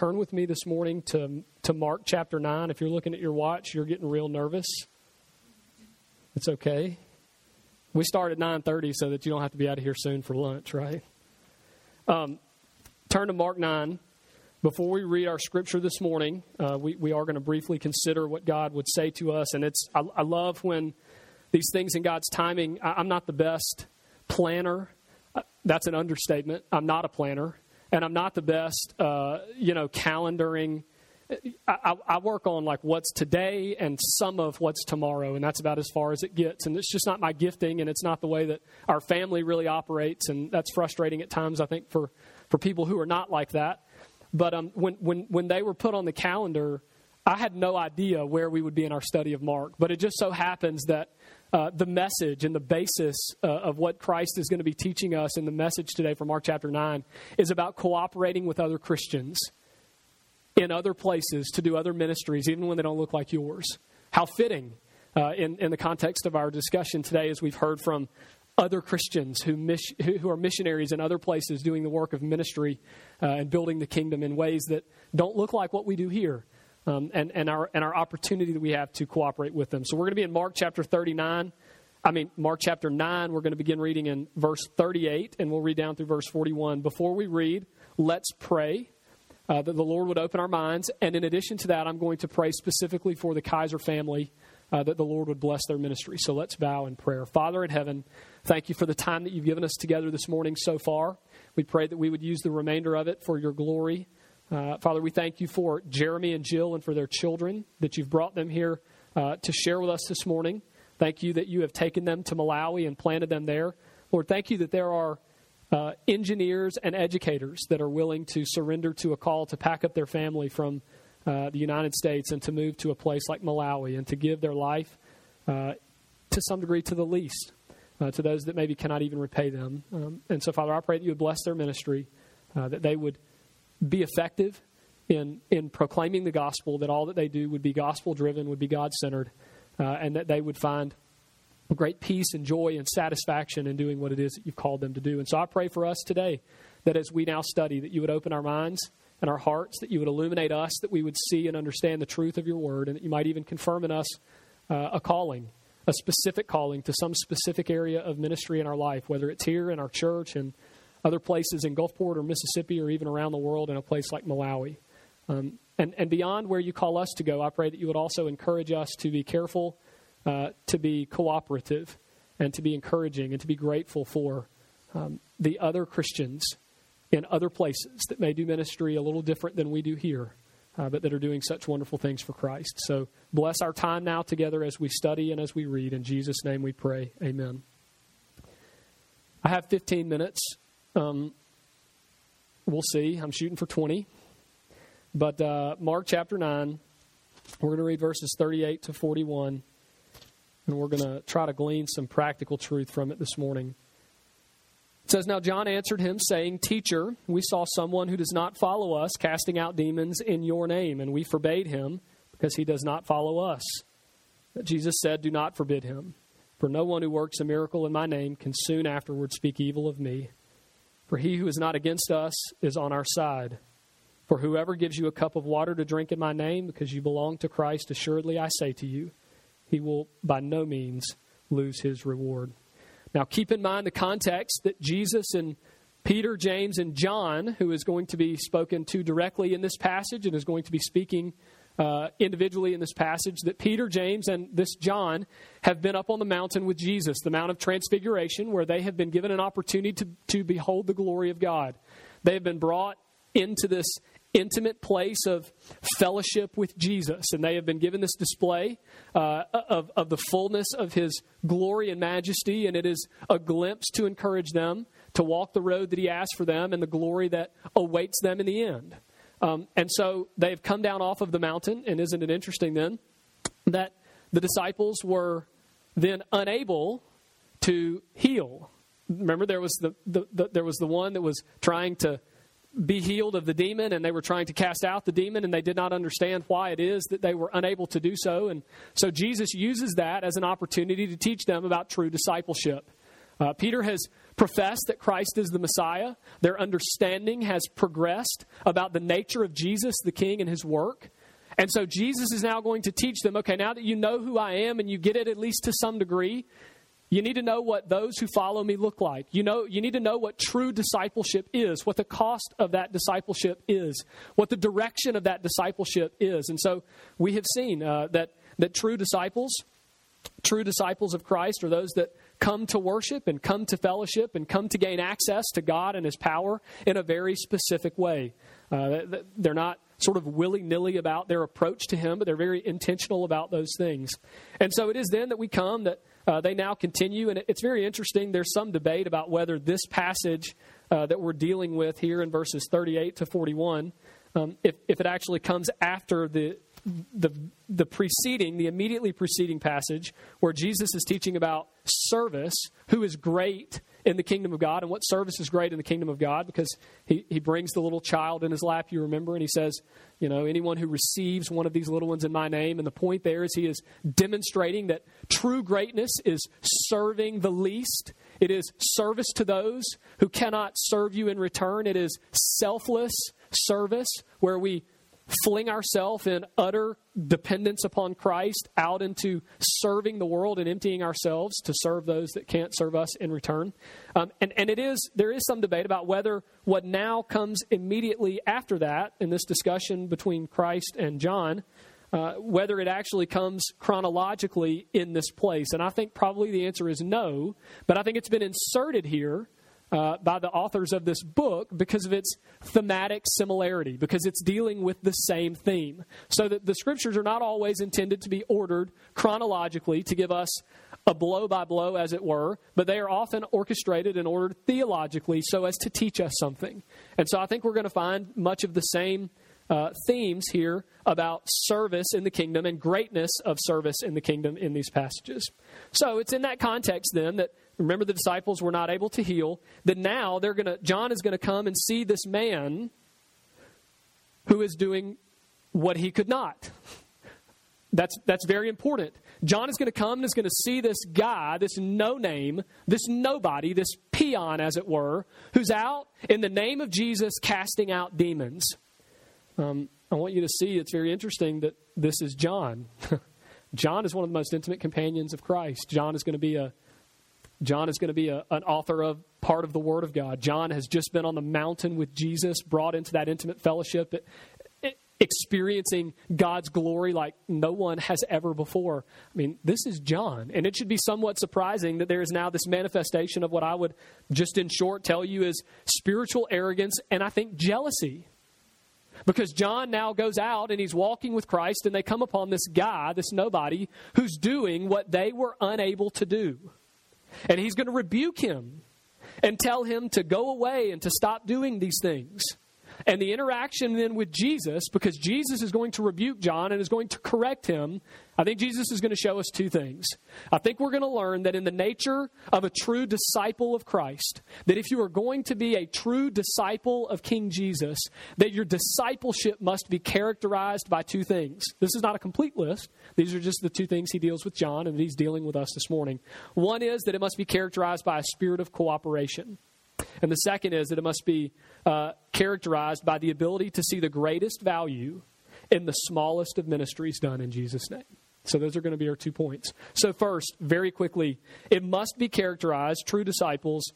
turn with me this morning to, to Mark chapter 9. If you're looking at your watch, you're getting real nervous. It's okay. We start at 9.30 so that you don't have to be out of here soon for lunch, right? Um, turn to Mark 9. Before we read our scripture this morning, uh, we, we are going to briefly consider what God would say to us. And it's I, I love when these things in God's timing, I, I'm not the best planner. Uh, that's an understatement. I'm not a planner and I'm not the best, uh, you know, calendaring. I, I, work on like what's today and some of what's tomorrow, and that's about as far as it gets. And it's just not my gifting, and it's not the way that our family really operates, and that's frustrating at times. I think for for people who are not like that. But um, when when when they were put on the calendar, I had no idea where we would be in our study of Mark. But it just so happens that uh, the message and the basis uh, of what Christ is going to be teaching us in the message today from Mark chapter 9 is about cooperating with other Christians in other places to do other ministries, even when they don't look like yours. How fitting uh, in, in the context of our discussion today, as we've heard from other Christians who, miss, who are missionaries in other places doing the work of ministry uh, and building the kingdom in ways that don't look like what we do here um, and, and, our, and our opportunity that we have to cooperate with them. So we're going to be in Mark chapter 39. I mean, Mark chapter 9, we're going to begin reading in verse 38, and we'll read down through verse 41. Before we read, let's pray uh, that the Lord would open our minds. And in addition to that, I'm going to pray specifically for the Kaiser family uh, that the Lord would bless their ministry. So let's bow in prayer. Father in heaven, thank you for the time that you've given us together this morning so far. We pray that we would use the remainder of it for your glory. Uh, Father, we thank you for Jeremy and Jill and for their children, that you've brought them here uh, to share with us this morning. Thank you that you have taken them to Malawi and planted them there. Lord, thank you that there are uh, engineers and educators that are willing to surrender to a call to pack up their family from uh, the United States and to move to a place like Malawi and to give their life uh, to some degree to the least, uh, to those that maybe cannot even repay them. Um, and so, Father, I pray that you would bless their ministry, that they would be effective in, in proclaiming the gospel, that all that they do would be gospel driven, would be God centered, uh, and that they would find great peace and joy and satisfaction in doing what it is that you've called them to do. And so I pray for us today that as we now study, that you would open our minds and our hearts, that you would illuminate us, that we would see and understand the truth of your word, and that you might even confirm in us uh, a calling, a specific calling to some specific area of ministry in our life, whether it's here in our church and other places in Gulfport or Mississippi or even around the world in a place like Malawi. Um, and, and beyond where you call us to go, I pray that you would also encourage us to be careful, uh, to be cooperative, and to be encouraging and to be grateful for um, the other Christians in other places that may do ministry a little different than we do here, uh, but that are doing such wonderful things for Christ. So bless our time now together as we study and as we read. In Jesus' name we pray. Amen. I have 15 minutes um, we'll see. I'm shooting for 20. But uh, Mark chapter 9, we're going to read verses 38 to 41, and we're going to try to glean some practical truth from it this morning. It says, Now John answered him, saying, Teacher, we saw someone who does not follow us casting out demons in your name, and we forbade him because he does not follow us. But Jesus said, Do not forbid him, for no one who works a miracle in my name can soon afterward speak evil of me. For he who is not against us is on our side. For whoever gives you a cup of water to drink in my name, because you belong to Christ, assuredly I say to you, he will by no means lose his reward. Now, keep in mind the context that Jesus and Peter, James, and John, who is going to be spoken to directly in this passage and is going to be speaking uh, individually in this passage that Peter, James, and this John have been up on the mountain with Jesus, the Mount of Transfiguration, where they have been given an opportunity to, to behold the glory of God. They have been brought into this intimate place of fellowship with Jesus, and they have been given this display uh, of, of the fullness of His glory and majesty, and it is a glimpse to encourage them to walk the road that He asked for them and the glory that awaits them in the end. Um, and so they've come down off of the mountain, and isn't it interesting then that the disciples were then unable to heal? Remember, there was the, the, the, there was the one that was trying to be healed of the demon, and they were trying to cast out the demon, and they did not understand why it is that they were unable to do so. And so Jesus uses that as an opportunity to teach them about true discipleship. Uh, Peter has profess that Christ is the Messiah. Their understanding has progressed about the nature of Jesus, the King, and his work. And so Jesus is now going to teach them okay, now that you know who I am and you get it at least to some degree, you need to know what those who follow me look like. You know, you need to know what true discipleship is, what the cost of that discipleship is, what the direction of that discipleship is. And so we have seen uh, that that true disciples, true disciples of Christ, are those that come to worship and come to fellowship and come to gain access to God and His power in a very specific way. Uh, they're not sort of willy nilly about their approach to Him, but they're very intentional about those things. And so it is then that we come that uh, they now continue, and it's very interesting. There's some debate about whether this passage uh, that we're dealing with here in verses 38 to 41, um, if, if it actually comes after the, the, the preceding, the immediately preceding passage, where Jesus is teaching about service, who is great in the kingdom of God and what service is great in the kingdom of God because he, he brings the little child in his lap, you remember, and he says, you know, anyone who receives one of these little ones in my name. And the point there is he is demonstrating that true greatness is serving the least. It is service to those who cannot serve you in return. It is selfless service where we fling ourselves in utter dependence upon Christ out into serving the world and emptying ourselves to serve those that can't serve us in return. Um, and, and it is there is some debate about whether what now comes immediately after that in this discussion between Christ and John, uh, whether it actually comes chronologically in this place. And I think probably the answer is no, but I think it's been inserted here uh, by the authors of this book because of its thematic similarity, because it's dealing with the same theme. So that the scriptures are not always intended to be ordered chronologically to give us a blow by blow, as it were, but they are often orchestrated and ordered theologically so as to teach us something. And so I think we're going to find much of the same uh, themes here about service in the kingdom and greatness of service in the kingdom in these passages. So it's in that context then that remember the disciples were not able to heal, that now they're going to John is going to come and see this man who is doing what he could not. That's that's very important. John is going to come and is going to see this guy, this no name, this nobody, this peon, as it were, who's out in the name of Jesus casting out demons. Um, I want you to see it's very interesting that this is John. John is one of the most intimate companions of Christ. John is going to be a John is going to be a, an author of part of the Word of God. John has just been on the mountain with Jesus, brought into that intimate fellowship, experiencing God's glory like no one has ever before. I mean, this is John. And it should be somewhat surprising that there is now this manifestation of what I would just in short tell you is spiritual arrogance and I think jealousy. Because John now goes out and he's walking with Christ, and they come upon this guy, this nobody, who's doing what they were unable to do. And he's going to rebuke him and tell him to go away and to stop doing these things. And the interaction then with Jesus, because Jesus is going to rebuke John and is going to correct him, I think Jesus is going to show us two things. I think we're going to learn that in the nature of a true disciple of Christ, that if you are going to be a true disciple of King Jesus, that your discipleship must be characterized by two things. This is not a complete list. These are just the two things he deals with John and that he's dealing with us this morning. One is that it must be characterized by a spirit of cooperation. And the second is that it must be uh, characterized by the ability to see the greatest value in the smallest of ministries done in Jesus' name. So, those are going to be our two points. So, first, very quickly, it must be characterized, true disciples,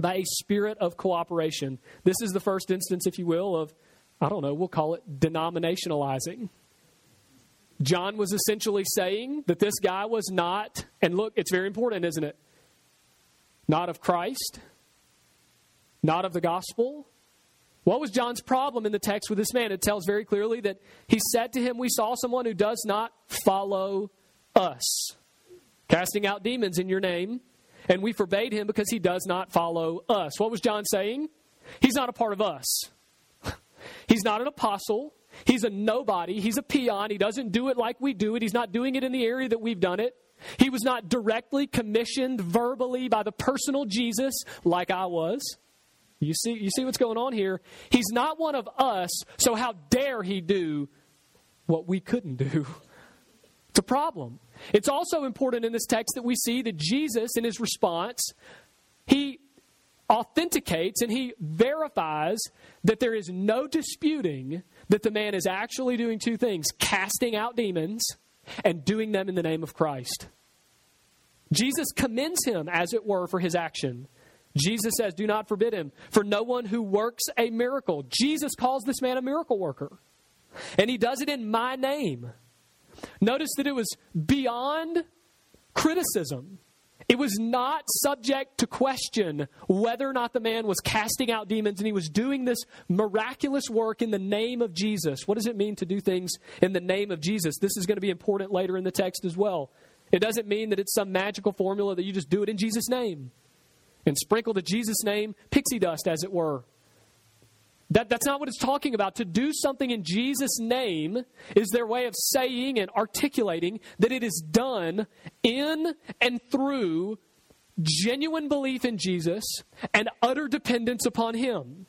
by a spirit of cooperation. This is the first instance, if you will, of, I don't know, we'll call it denominationalizing. John was essentially saying that this guy was not, and look, it's very important, isn't it? Not of Christ, not of the gospel. What was John's problem in the text with this man? It tells very clearly that he said to him, We saw someone who does not follow us, casting out demons in your name, and we forbade him because he does not follow us. What was John saying? He's not a part of us. He's not an apostle. He's a nobody. He's a peon. He doesn't do it like we do it. He's not doing it in the area that we've done it. He was not directly commissioned verbally by the personal Jesus like I was. You see, you see what's going on here? He's not one of us, so how dare he do what we couldn't do? It's a problem. It's also important in this text that we see that Jesus, in his response, he authenticates and he verifies that there is no disputing that the man is actually doing two things casting out demons and doing them in the name of Christ. Jesus commends him, as it were, for his action. Jesus says, Do not forbid him, for no one who works a miracle. Jesus calls this man a miracle worker. And he does it in my name. Notice that it was beyond criticism. It was not subject to question whether or not the man was casting out demons and he was doing this miraculous work in the name of Jesus. What does it mean to do things in the name of Jesus? This is going to be important later in the text as well. It doesn't mean that it's some magical formula that you just do it in Jesus' name and sprinkle the Jesus name pixie dust, as it were. That, that's not what it's talking about. To do something in Jesus' name is their way of saying and articulating that it is done in and through genuine belief in Jesus and utter dependence upon Him.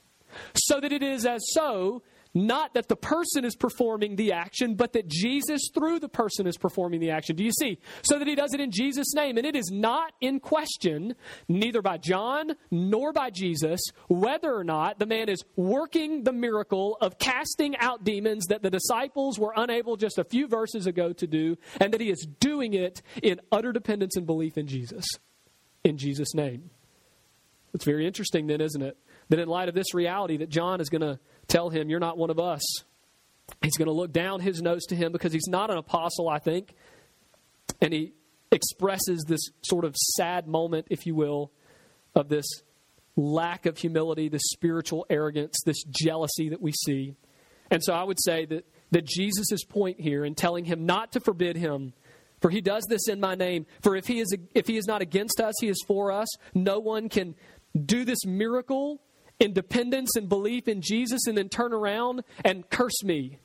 So that it is as so not that the person is performing the action, but that Jesus, through the person, is performing the action. Do you see? So that he does it in Jesus' name. And it is not in question, neither by John nor by Jesus, whether or not the man is working the miracle of casting out demons that the disciples were unable just a few verses ago to do, and that he is doing it in utter dependence and belief in Jesus. In Jesus' name. It's very interesting, then, isn't it? That in light of this reality, that John is going to tell him, You're not one of us. He's going to look down his nose to him because he's not an apostle, I think. And he expresses this sort of sad moment, if you will, of this lack of humility, this spiritual arrogance, this jealousy that we see. And so I would say that, that Jesus' point here in telling him not to forbid him, for he does this in my name, for if he is, if he is not against us, he is for us. No one can do this miracle in dependence and belief in Jesus and then turn around and curse me.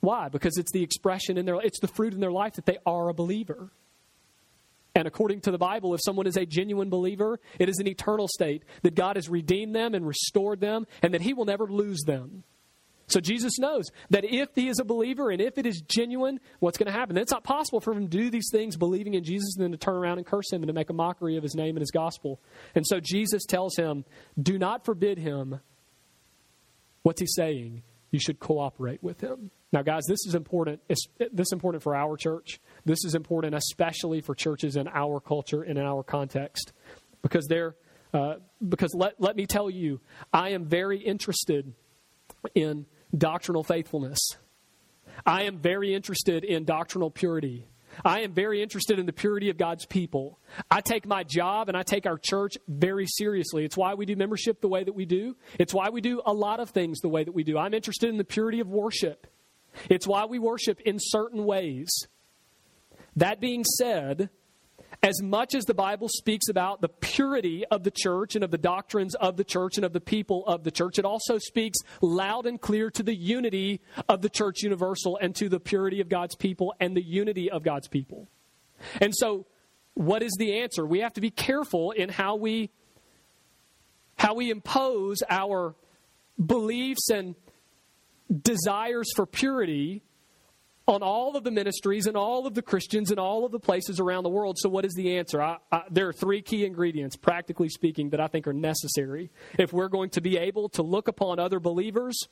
Why? Because it's the expression in their it's the fruit in their life that they are a believer. And according to the Bible, if someone is a genuine believer, it is an eternal state that God has redeemed them and restored them and that he will never lose them. So Jesus knows that if he is a believer and if it is genuine, what's going to happen? It's not possible for him to do these things believing in Jesus and then to turn around and curse him and to make a mockery of his name and his gospel. And so Jesus tells him, do not forbid him. What's he saying? You should cooperate with him. Now, guys, this is important. This is important for our church. This is important especially for churches in our culture and in our context. Because they're, uh, because let, let me tell you, I am very interested in doctrinal faithfulness. I am very interested in doctrinal purity. I am very interested in the purity of God's people. I take my job and I take our church very seriously. It's why we do membership the way that we do. It's why we do a lot of things the way that we do. I'm interested in the purity of worship. It's why we worship in certain ways. That being said, as much as the Bible speaks about the purity of the church and of the doctrines of the church and of the people of the church, it also speaks loud and clear to the unity of the church universal and to the purity of God's people and the unity of God's people. And so, what is the answer? We have to be careful in how we how we impose our beliefs and desires for purity on all of the ministries and all of the Christians and all of the places around the world. So, what is the answer? I, I, there are three key ingredients, practically speaking, that I think are necessary if we're going to be able to look upon other believers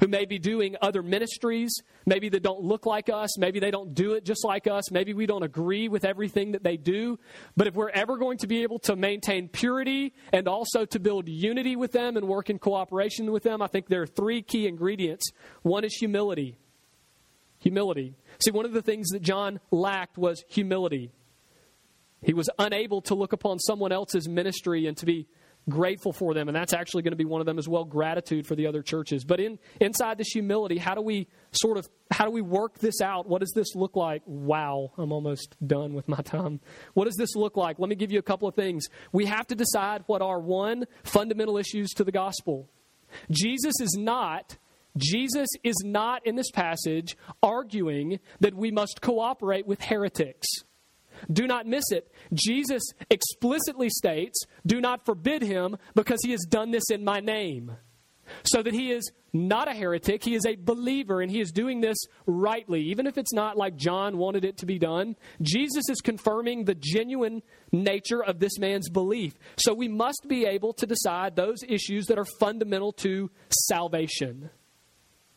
who may be doing other ministries, maybe they don't look like us, maybe they don't do it just like us, maybe we don't agree with everything that they do. But if we're ever going to be able to maintain purity and also to build unity with them and work in cooperation with them, I think there are three key ingredients. One is humility. Humility. See, one of the things that John lacked was humility. He was unable to look upon someone else's ministry and to be grateful for them and that's actually going to be one of them as well gratitude for the other churches. But in inside this humility how do we sort of how do we work this out? What does this look like? Wow i'm almost done with my time. What does this look like? Let me give you a couple of things. We have to decide what are one fundamental issues to the gospel. Jesus is not Jesus is not in this passage arguing that we must cooperate with heretics. Do not miss it. Jesus explicitly states, Do not forbid him because he has done this in my name. so that he is not a heretic, he is a believer, and he is doing this rightly, even if it's not like John wanted it to be done. Jesus is confirming the genuine nature of this man's belief. So we must be able to decide those issues that are fundamental to salvation.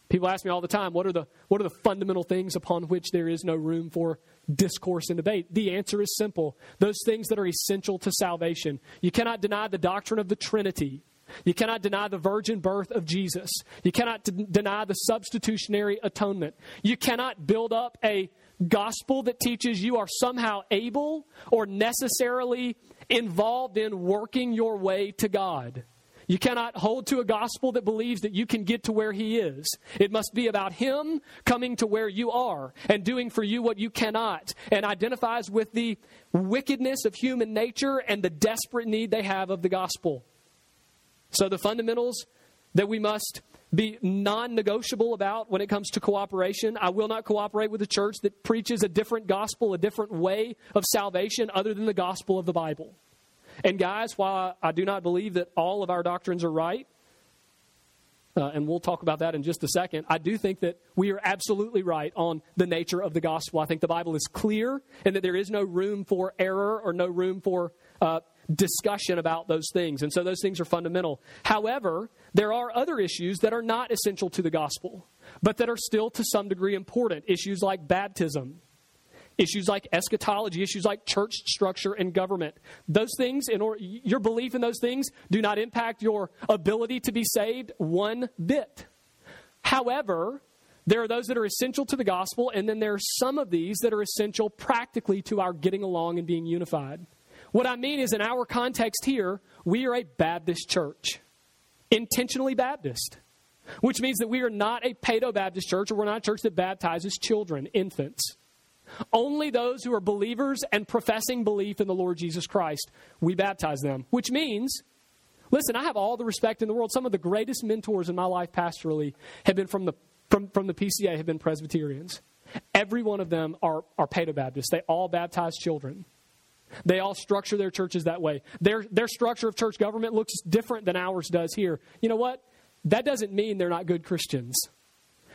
People ask me all the time, what are the, what are the fundamental things upon which there is no room for discourse and debate? The answer is simple those things that are essential to salvation. You cannot deny the doctrine of the Trinity. You cannot deny the virgin birth of Jesus. You cannot d- deny the substitutionary atonement. You cannot build up a gospel that teaches you are somehow able or necessarily involved in working your way to God. You cannot hold to a gospel that believes that you can get to where He is. It must be about Him coming to where you are and doing for you what you cannot, and identifies with the wickedness of human nature and the desperate need they have of the gospel. So, the fundamentals that we must be non negotiable about when it comes to cooperation. I will not cooperate with a church that preaches a different gospel, a different way of salvation other than the gospel of the Bible. And, guys, while I do not believe that all of our doctrines are right, uh, and we'll talk about that in just a second. I do think that we are absolutely right on the nature of the gospel. I think the Bible is clear and that there is no room for error or no room for uh, discussion about those things. And so those things are fundamental. However, there are other issues that are not essential to the gospel, but that are still to some degree important. Issues like baptism, issues like eschatology, issues like church structure and government. Those things, in your belief in those things, do not impact your ability to be saved one bit. However, there are those that are essential to the gospel, and then there are some of these that are essential practically to our getting along and being unified. What I mean is, in our context here, we are a Baptist church, intentionally Baptist, which means that we are not a Paedo Baptist church or we're not a church that baptizes children, infants. Only those who are believers and professing belief in the Lord Jesus Christ, we baptize them, which means Listen, I have all the respect in the world. Some of the greatest mentors in my life pastorally have been from the, from, from the PCA, have been Presbyterians. Every one of them are, are Baptists. They all baptize children. They all structure their churches that way. Their, their structure of church government looks different than ours does here. You know what? That doesn't mean they're not good Christians.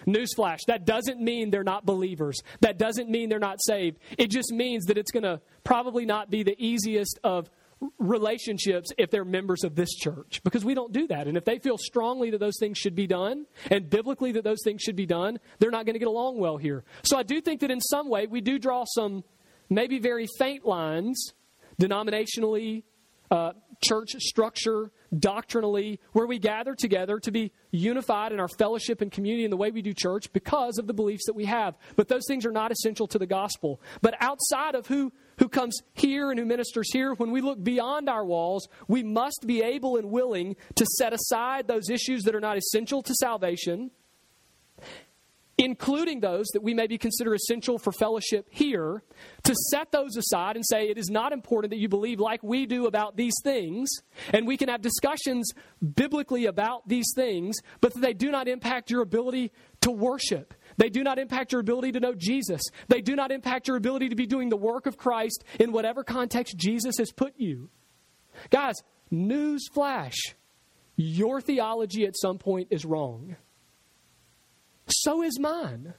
Newsflash, that doesn't mean they're not believers. That doesn't mean they're not saved. It just means that it's going to probably not be the easiest of relationships if they're members of this church because we don't do that. And if they feel strongly that those things should be done and biblically that those things should be done, they're not going to get along well here. So I do think that in some way we do draw some maybe very faint lines, denominationally, uh, church structure, doctrinally, where we gather together to be unified in our fellowship and community in the way we do church because of the beliefs that we have. But those things are not essential to the gospel. But outside of who, who comes here and who ministers here, when we look beyond our walls, we must be able and willing to set aside those issues that are not essential to salvation including those that we maybe consider essential for fellowship here, to set those aside and say it is not important that you believe like we do about these things, and we can have discussions biblically about these things, but that they do not impact your ability to worship. They do not impact your ability to know Jesus. They do not impact your ability to be doing the work of Christ in whatever context Jesus has put you. Guys, news flash. Your theology at some point is wrong so is mine.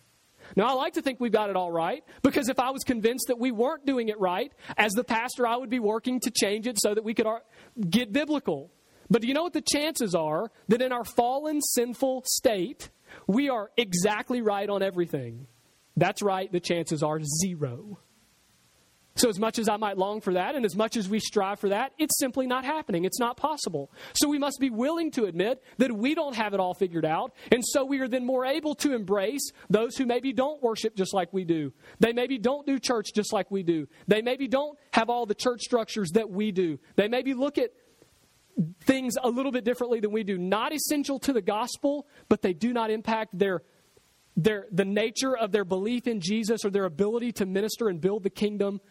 Now, I like to think we've got it all right because if I was convinced that we weren't doing it right, as the pastor, I would be working to change it so that we could get biblical. But do you know what the chances are that in our fallen, sinful state, we are exactly right on everything? That's right, the chances are zero. So, as much as I might long for that, and as much as we strive for that, it's simply not happening. It's not possible. So, we must be willing to admit that we don't have it all figured out. And so, we are then more able to embrace those who maybe don't worship just like we do. They maybe don't do church just like we do. They maybe don't have all the church structures that we do. They maybe look at things a little bit differently than we do. Not essential to the gospel, but they do not impact their their, the nature of their belief in Jesus or their ability to minister and build the kingdom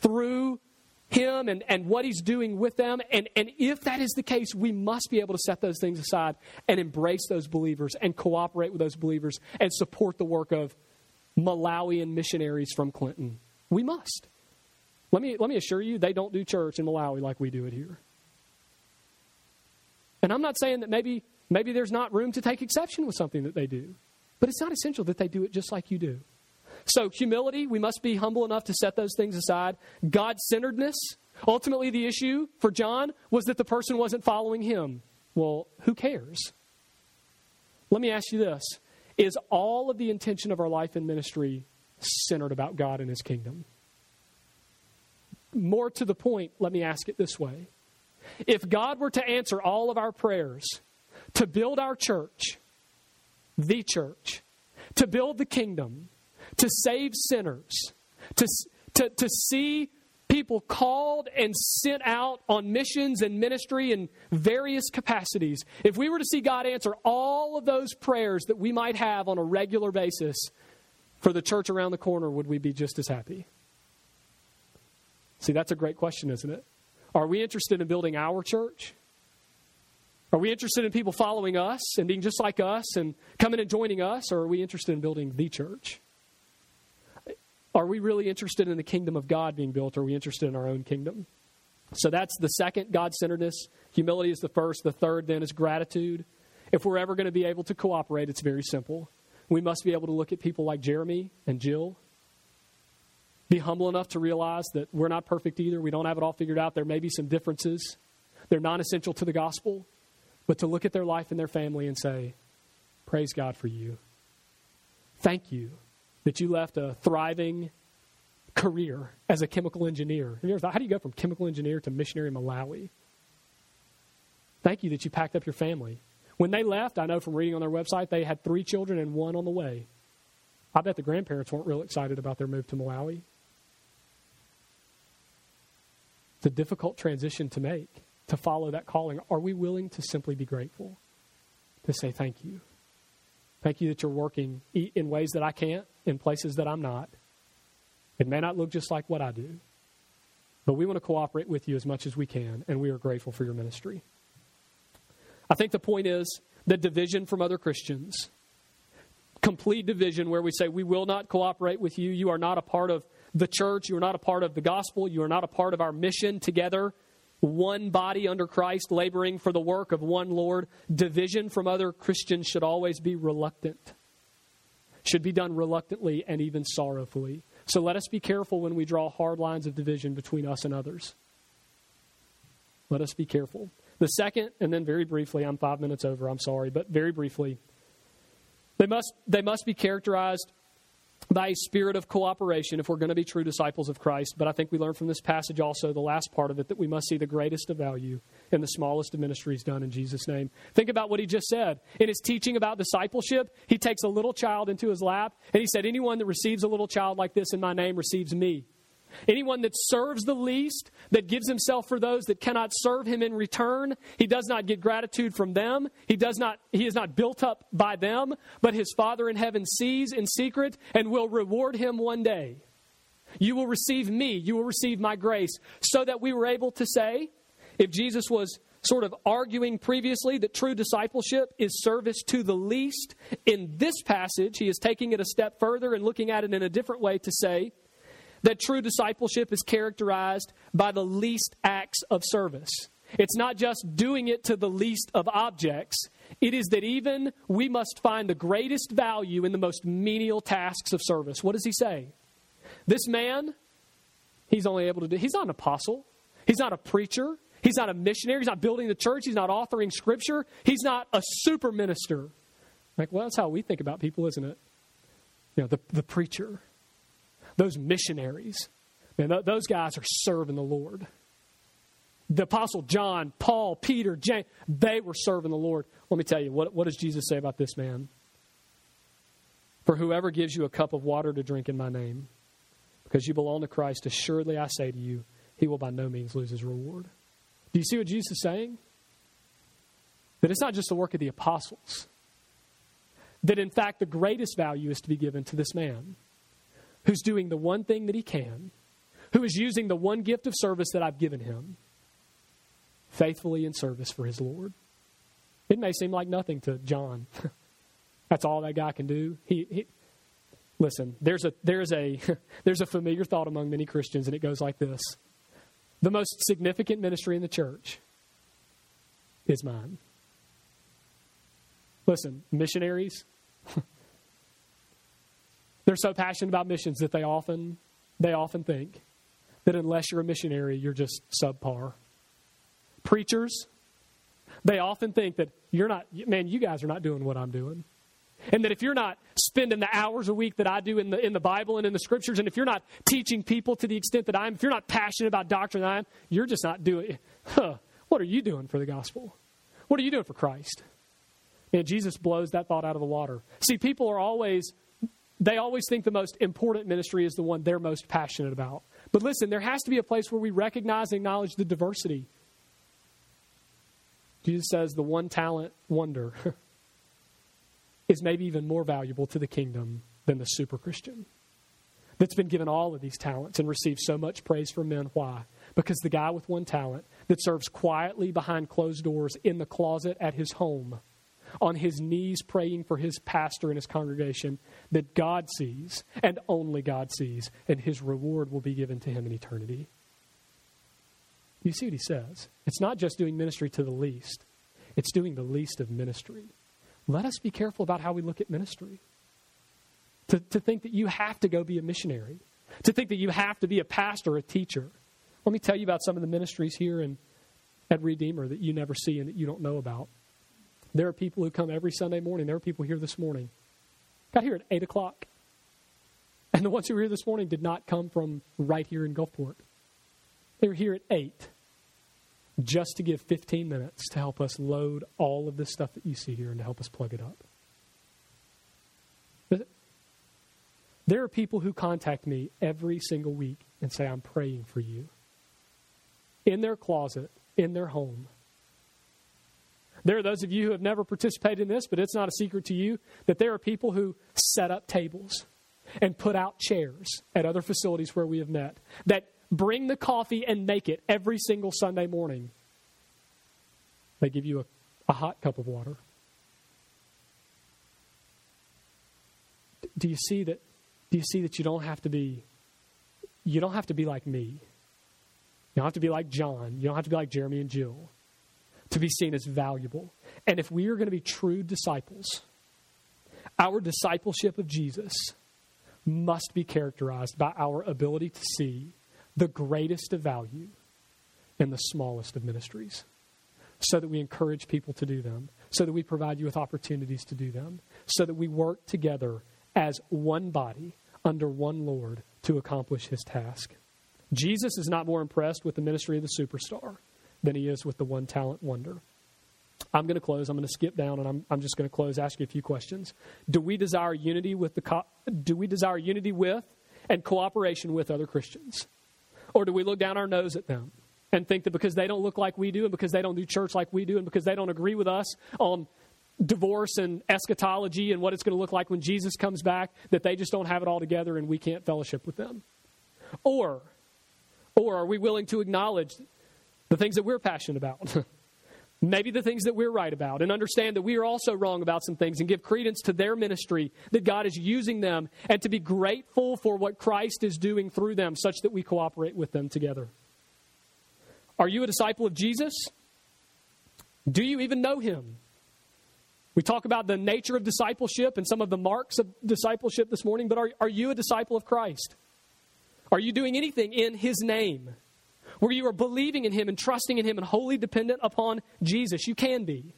through him and, and what he's doing with them. And, and if that is the case, we must be able to set those things aside and embrace those believers and cooperate with those believers and support the work of Malawian missionaries from Clinton. We must. Let me, let me assure you, they don't do church in Malawi like we do it here. And I'm not saying that maybe Maybe there's not room to take exception with something that they do. But it's not essential that they do it just like you do. So, humility, we must be humble enough to set those things aside. God centeredness, ultimately, the issue for John was that the person wasn't following him. Well, who cares? Let me ask you this Is all of the intention of our life and ministry centered about God and his kingdom? More to the point, let me ask it this way. If God were to answer all of our prayers to build our church, the church, to build the kingdom, to save sinners, to, to, to see people called and sent out on missions and ministry in various capacities, if we were to see God answer all of those prayers that we might have on a regular basis for the church around the corner, would we be just as happy? See, that's a great question, isn't it? Are we interested in building our church? Are we interested in people following us and being just like us and coming and joining us? Or are we interested in building the church? Are we really interested in the kingdom of God being built? Or are we interested in our own kingdom? So that's the second, God centeredness. Humility is the first. The third, then, is gratitude. If we're ever going to be able to cooperate, it's very simple. We must be able to look at people like Jeremy and Jill, be humble enough to realize that we're not perfect either. We don't have it all figured out. There may be some differences, they're non essential to the gospel but to look at their life and their family and say, Praise God for you. Thank you that you left a thriving career as a chemical engineer. Have you ever thought, how do you go from chemical engineer to missionary in Malawi? Thank you that you packed up your family. When they left, I know from reading on their website, they had three children and one on the way. I bet the grandparents weren't real excited about their move to Malawi. It's a difficult transition to make to follow that calling, are we willing to simply be grateful? To say thank you. Thank you that you're working in ways that I can't, in places that I'm not. It may not look just like what I do, but we want to cooperate with you as much as we can, and we are grateful for your ministry. I think the point is the division from other Christians, complete division where we say, We will not cooperate with you. You are not a part of the church. You are not a part of the gospel. You are not a part of our mission together one body under Christ, laboring for the work of one Lord. Division from other Christians should always be reluctant, should be done reluctantly and even sorrowfully. So let us be careful when we draw hard lines of division between us and others. Let us be careful. The second, and then very briefly, I'm five minutes over, I'm sorry, but very briefly, they must, they must be characterized by a spirit of cooperation if we're going to be true disciples of Christ. But I think we learn from this passage also, the last part of it, that we must see the greatest of value in the smallest of ministries done in Jesus' name. Think about what he just said. In his teaching about discipleship, he takes a little child into his lap, and he said, Anyone that receives a little child like this in my name receives me. Anyone that serves the least, that gives himself for those that cannot serve him in return, he does not get gratitude from them. He does not he is not built up by them, but his Father in heaven sees in secret and will reward him one day. You will receive me, you will receive my grace, so that we were able to say, if Jesus was sort of arguing previously that true discipleship is service to the least, in this passage, he is taking it a step further and looking at it in a different way to say, that true discipleship is characterized by the least acts of service. It's not just doing it to the least of objects, it is that even we must find the greatest value in the most menial tasks of service. What does he say? This man, he's only able to do, he's not an apostle, he's not a preacher, he's not a missionary, he's not building the church, he's not authoring scripture, he's not a super minister. Like, well, that's how we think about people, isn't it? You know, the, the preacher those missionaries, man, th- those guys are serving the Lord. The Apostle John, Paul, Peter, James, they were serving the Lord. Let me tell you, what, what does Jesus say about this man? For whoever gives you a cup of water to drink in my name, because you belong to Christ, assuredly I say to you, he will by no means lose his reward. Do you see what Jesus is saying? That it's not just the work of the apostles. That in fact, the greatest value is to be given to this man who's doing the one thing that he can, who is using the one gift of service that I've given him faithfully in service for his Lord. It may seem like nothing to John. That's all that guy can do. He, he listen. There's a there's a there's a familiar thought among many Christians, and it goes like this: the most significant ministry in the church is mine. Listen, missionaries, they're so passionate about missions that they often they often think that unless you're a missionary, you're just subpar. Preachers, they often think that you're not, man, you guys are not doing what I'm doing. And that if you're not spending the hours a week that I do in the, in the Bible and in the scriptures, and if you're not teaching people to the extent that I am, if you're not passionate about doctrine I am, you're just not doing huh, What are you doing for the gospel? What are you doing for Christ? And Jesus blows that thought out of the water. See, people are always, they always think the most important ministry is the one they're most passionate about. But listen, there has to be a place where we recognize and acknowledge the diversity. Jesus says the one talent wonder is maybe even more valuable to the kingdom than the super Christian that's been given all of these talents and received so much praise from men. Why? Because the guy with one talent that serves quietly behind closed doors in the closet at his home, on his knees praying for his pastor and his congregation, that God sees and only God sees, and his reward will be given to him in eternity. You see what he says? It's not just doing ministry to the least, it's doing the least of ministry. Let us be careful about how we look at ministry. To, to think that you have to go be a missionary, to think that you have to be a pastor, a teacher. Let me tell you about some of the ministries here in, at Redeemer that you never see and that you don't know about. There are people who come every Sunday morning. There are people here this morning. Got here at 8 o'clock. And the ones who were here this morning did not come from right here in Gulfport. They were here at 8 just to give 15 minutes to help us load all of this stuff that you see here and to help us plug it up. There are people who contact me every single week and say, I'm praying for you. In their closet, in their home. There are those of you who have never participated in this, but it's not a secret to you that there are people who set up tables and put out chairs at other facilities where we have met that bring the coffee and make it every single Sunday morning. They give you a, a hot cup of water. Do you see that? Do you see that you don't have to be you don't have to be like me. You don't have to be like John. You don't have to be like Jeremy and Jill to be seen as valuable. And if we are going to be true disciples, our discipleship of Jesus must be characterized by our ability to see the greatest of value in the smallest of ministries so that we encourage people to do them, so that we provide you with opportunities to do them, so that we work together as one body under one Lord to accomplish his task. Jesus is not more impressed with the ministry of the superstar than he is with the one talent wonder. I'm going to close. I'm going to skip down, and I'm, I'm just going to close. Ask you a few questions. Do we desire unity with the? Co- do we desire unity with and cooperation with other Christians? Or do we look down our nose at them and think that because they don't look like we do and because they don't do church like we do and because they don't agree with us on divorce and eschatology and what it's going to look like when Jesus comes back, that they just don't have it all together and we can't fellowship with them? Or, or are we willing to acknowledge the things that we're passionate about? maybe the things that we're right about, and understand that we are also wrong about some things and give credence to their ministry, that God is using them, and to be grateful for what Christ is doing through them, such that we cooperate with them together. Are you a disciple of Jesus? Do you even know him? We talk about the nature of discipleship and some of the marks of discipleship this morning, but are, are you a disciple of Christ? Are you doing anything in his name? Where you are believing in Him and trusting in Him and wholly dependent upon Jesus. You can be.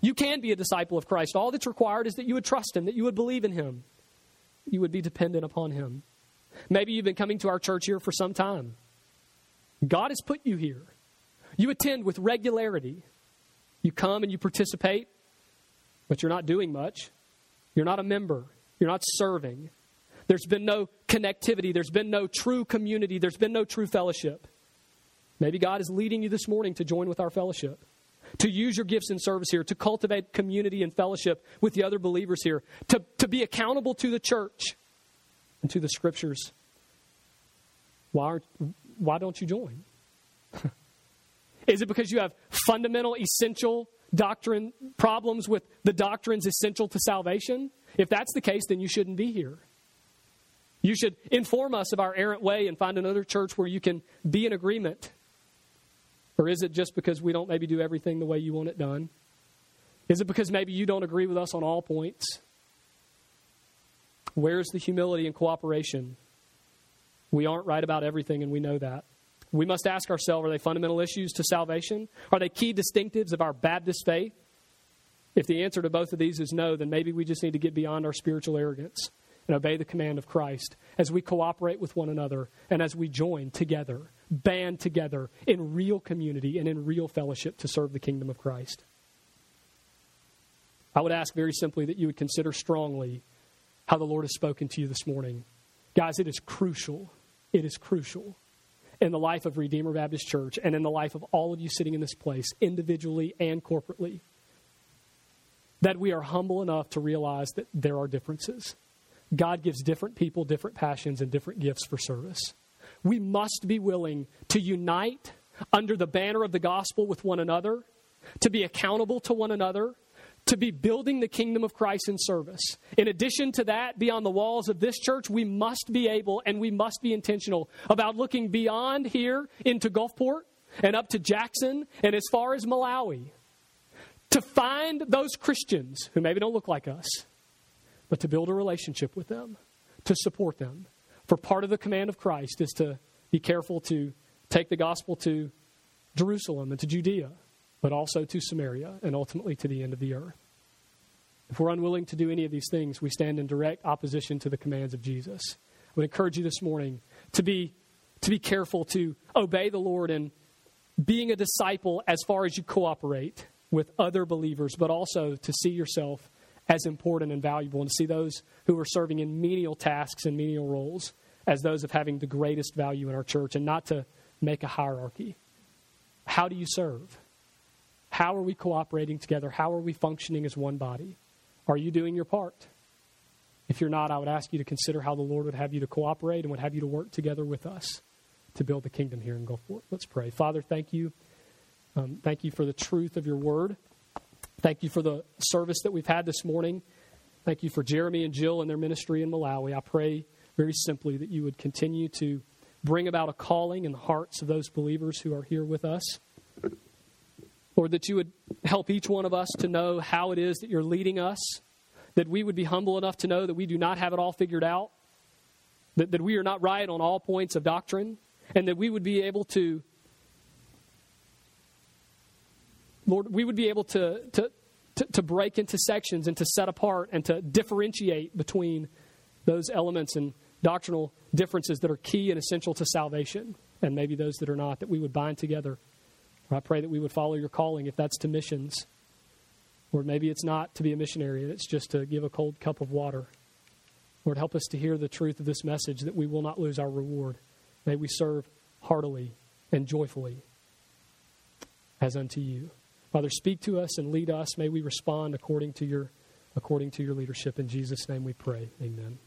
You can be a disciple of Christ. All that's required is that you would trust Him, that you would believe in Him, you would be dependent upon Him. Maybe you've been coming to our church here for some time. God has put you here. You attend with regularity. You come and you participate, but you're not doing much. You're not a member. You're not serving. There's been no connectivity. There's been no true community. There's been no true fellowship. Maybe God is leading you this morning to join with our fellowship, to use your gifts in service here, to cultivate community and fellowship with the other believers here, to, to be accountable to the church and to the scriptures. Why, why don't you join? is it because you have fundamental, essential doctrine problems with the doctrines essential to salvation? If that's the case, then you shouldn't be here. You should inform us of our errant way and find another church where you can be in agreement or is it just because we don't maybe do everything the way you want it done? Is it because maybe you don't agree with us on all points? Where's the humility and cooperation? We aren't right about everything, and we know that. We must ask ourselves are they fundamental issues to salvation? Are they key distinctives of our Baptist faith? If the answer to both of these is no, then maybe we just need to get beyond our spiritual arrogance and obey the command of Christ as we cooperate with one another and as we join together, band together in real community and in real fellowship to serve the kingdom of Christ. I would ask very simply that you would consider strongly how the Lord has spoken to you this morning. Guys, it is crucial. It is crucial in the life of Redeemer Baptist Church and in the life of all of you sitting in this place, individually and corporately, that we are humble enough to realize that there are differences. God gives different people different passions and different gifts for service. We must be willing to unite under the banner of the gospel with one another, to be accountable to one another, to be building the kingdom of Christ in service. In addition to that, beyond the walls of this church, we must be able and we must be intentional about looking beyond here into Gulfport and up to Jackson and as far as Malawi to find those Christians who maybe don't look like us, but to build a relationship with them, to support them. For part of the command of Christ is to be careful to take the gospel to Jerusalem and to Judea but also to Samaria and ultimately to the end of the earth. If we're unwilling to do any of these things, we stand in direct opposition to the commands of Jesus. I would encourage you this morning to be, to be careful to obey the Lord and being a disciple as far as you cooperate with other believers, but also to see yourself as important and valuable and to see those who are serving in menial tasks and menial roles as those of having the greatest value in our church and not to make a hierarchy. How do you serve? How are we cooperating together? How are we functioning as one body? Are you doing your part? If you're not, I would ask you to consider how the Lord would have you to cooperate and would have you to work together with us to build the kingdom here in Gulfport. Let's pray. Father, thank you. Um, thank you for the truth of your word. Thank you for the service that we've had this morning. Thank you for Jeremy and Jill and their ministry in Malawi. I pray very simply that you would continue to bring about a calling in the hearts of those believers who are here with us. Lord, that you would help each one of us to know how it is that you're leading us, that we would be humble enough to know that we do not have it all figured out, that, that we are not right on all points of doctrine, and that we would be able to, Lord, we would be able to, to, to, to break into sections and to set apart and to differentiate between those elements and doctrinal differences that are key and essential to salvation, and maybe those that are not, that we would bind together I pray that we would follow your calling if that's to missions. Or maybe it's not to be a missionary it's just to give a cold cup of water. Lord, help us to hear the truth of this message that we will not lose our reward. May we serve heartily and joyfully as unto you. Father, speak to us and lead us. May we respond according to your according to your leadership. In Jesus' name we pray. Amen.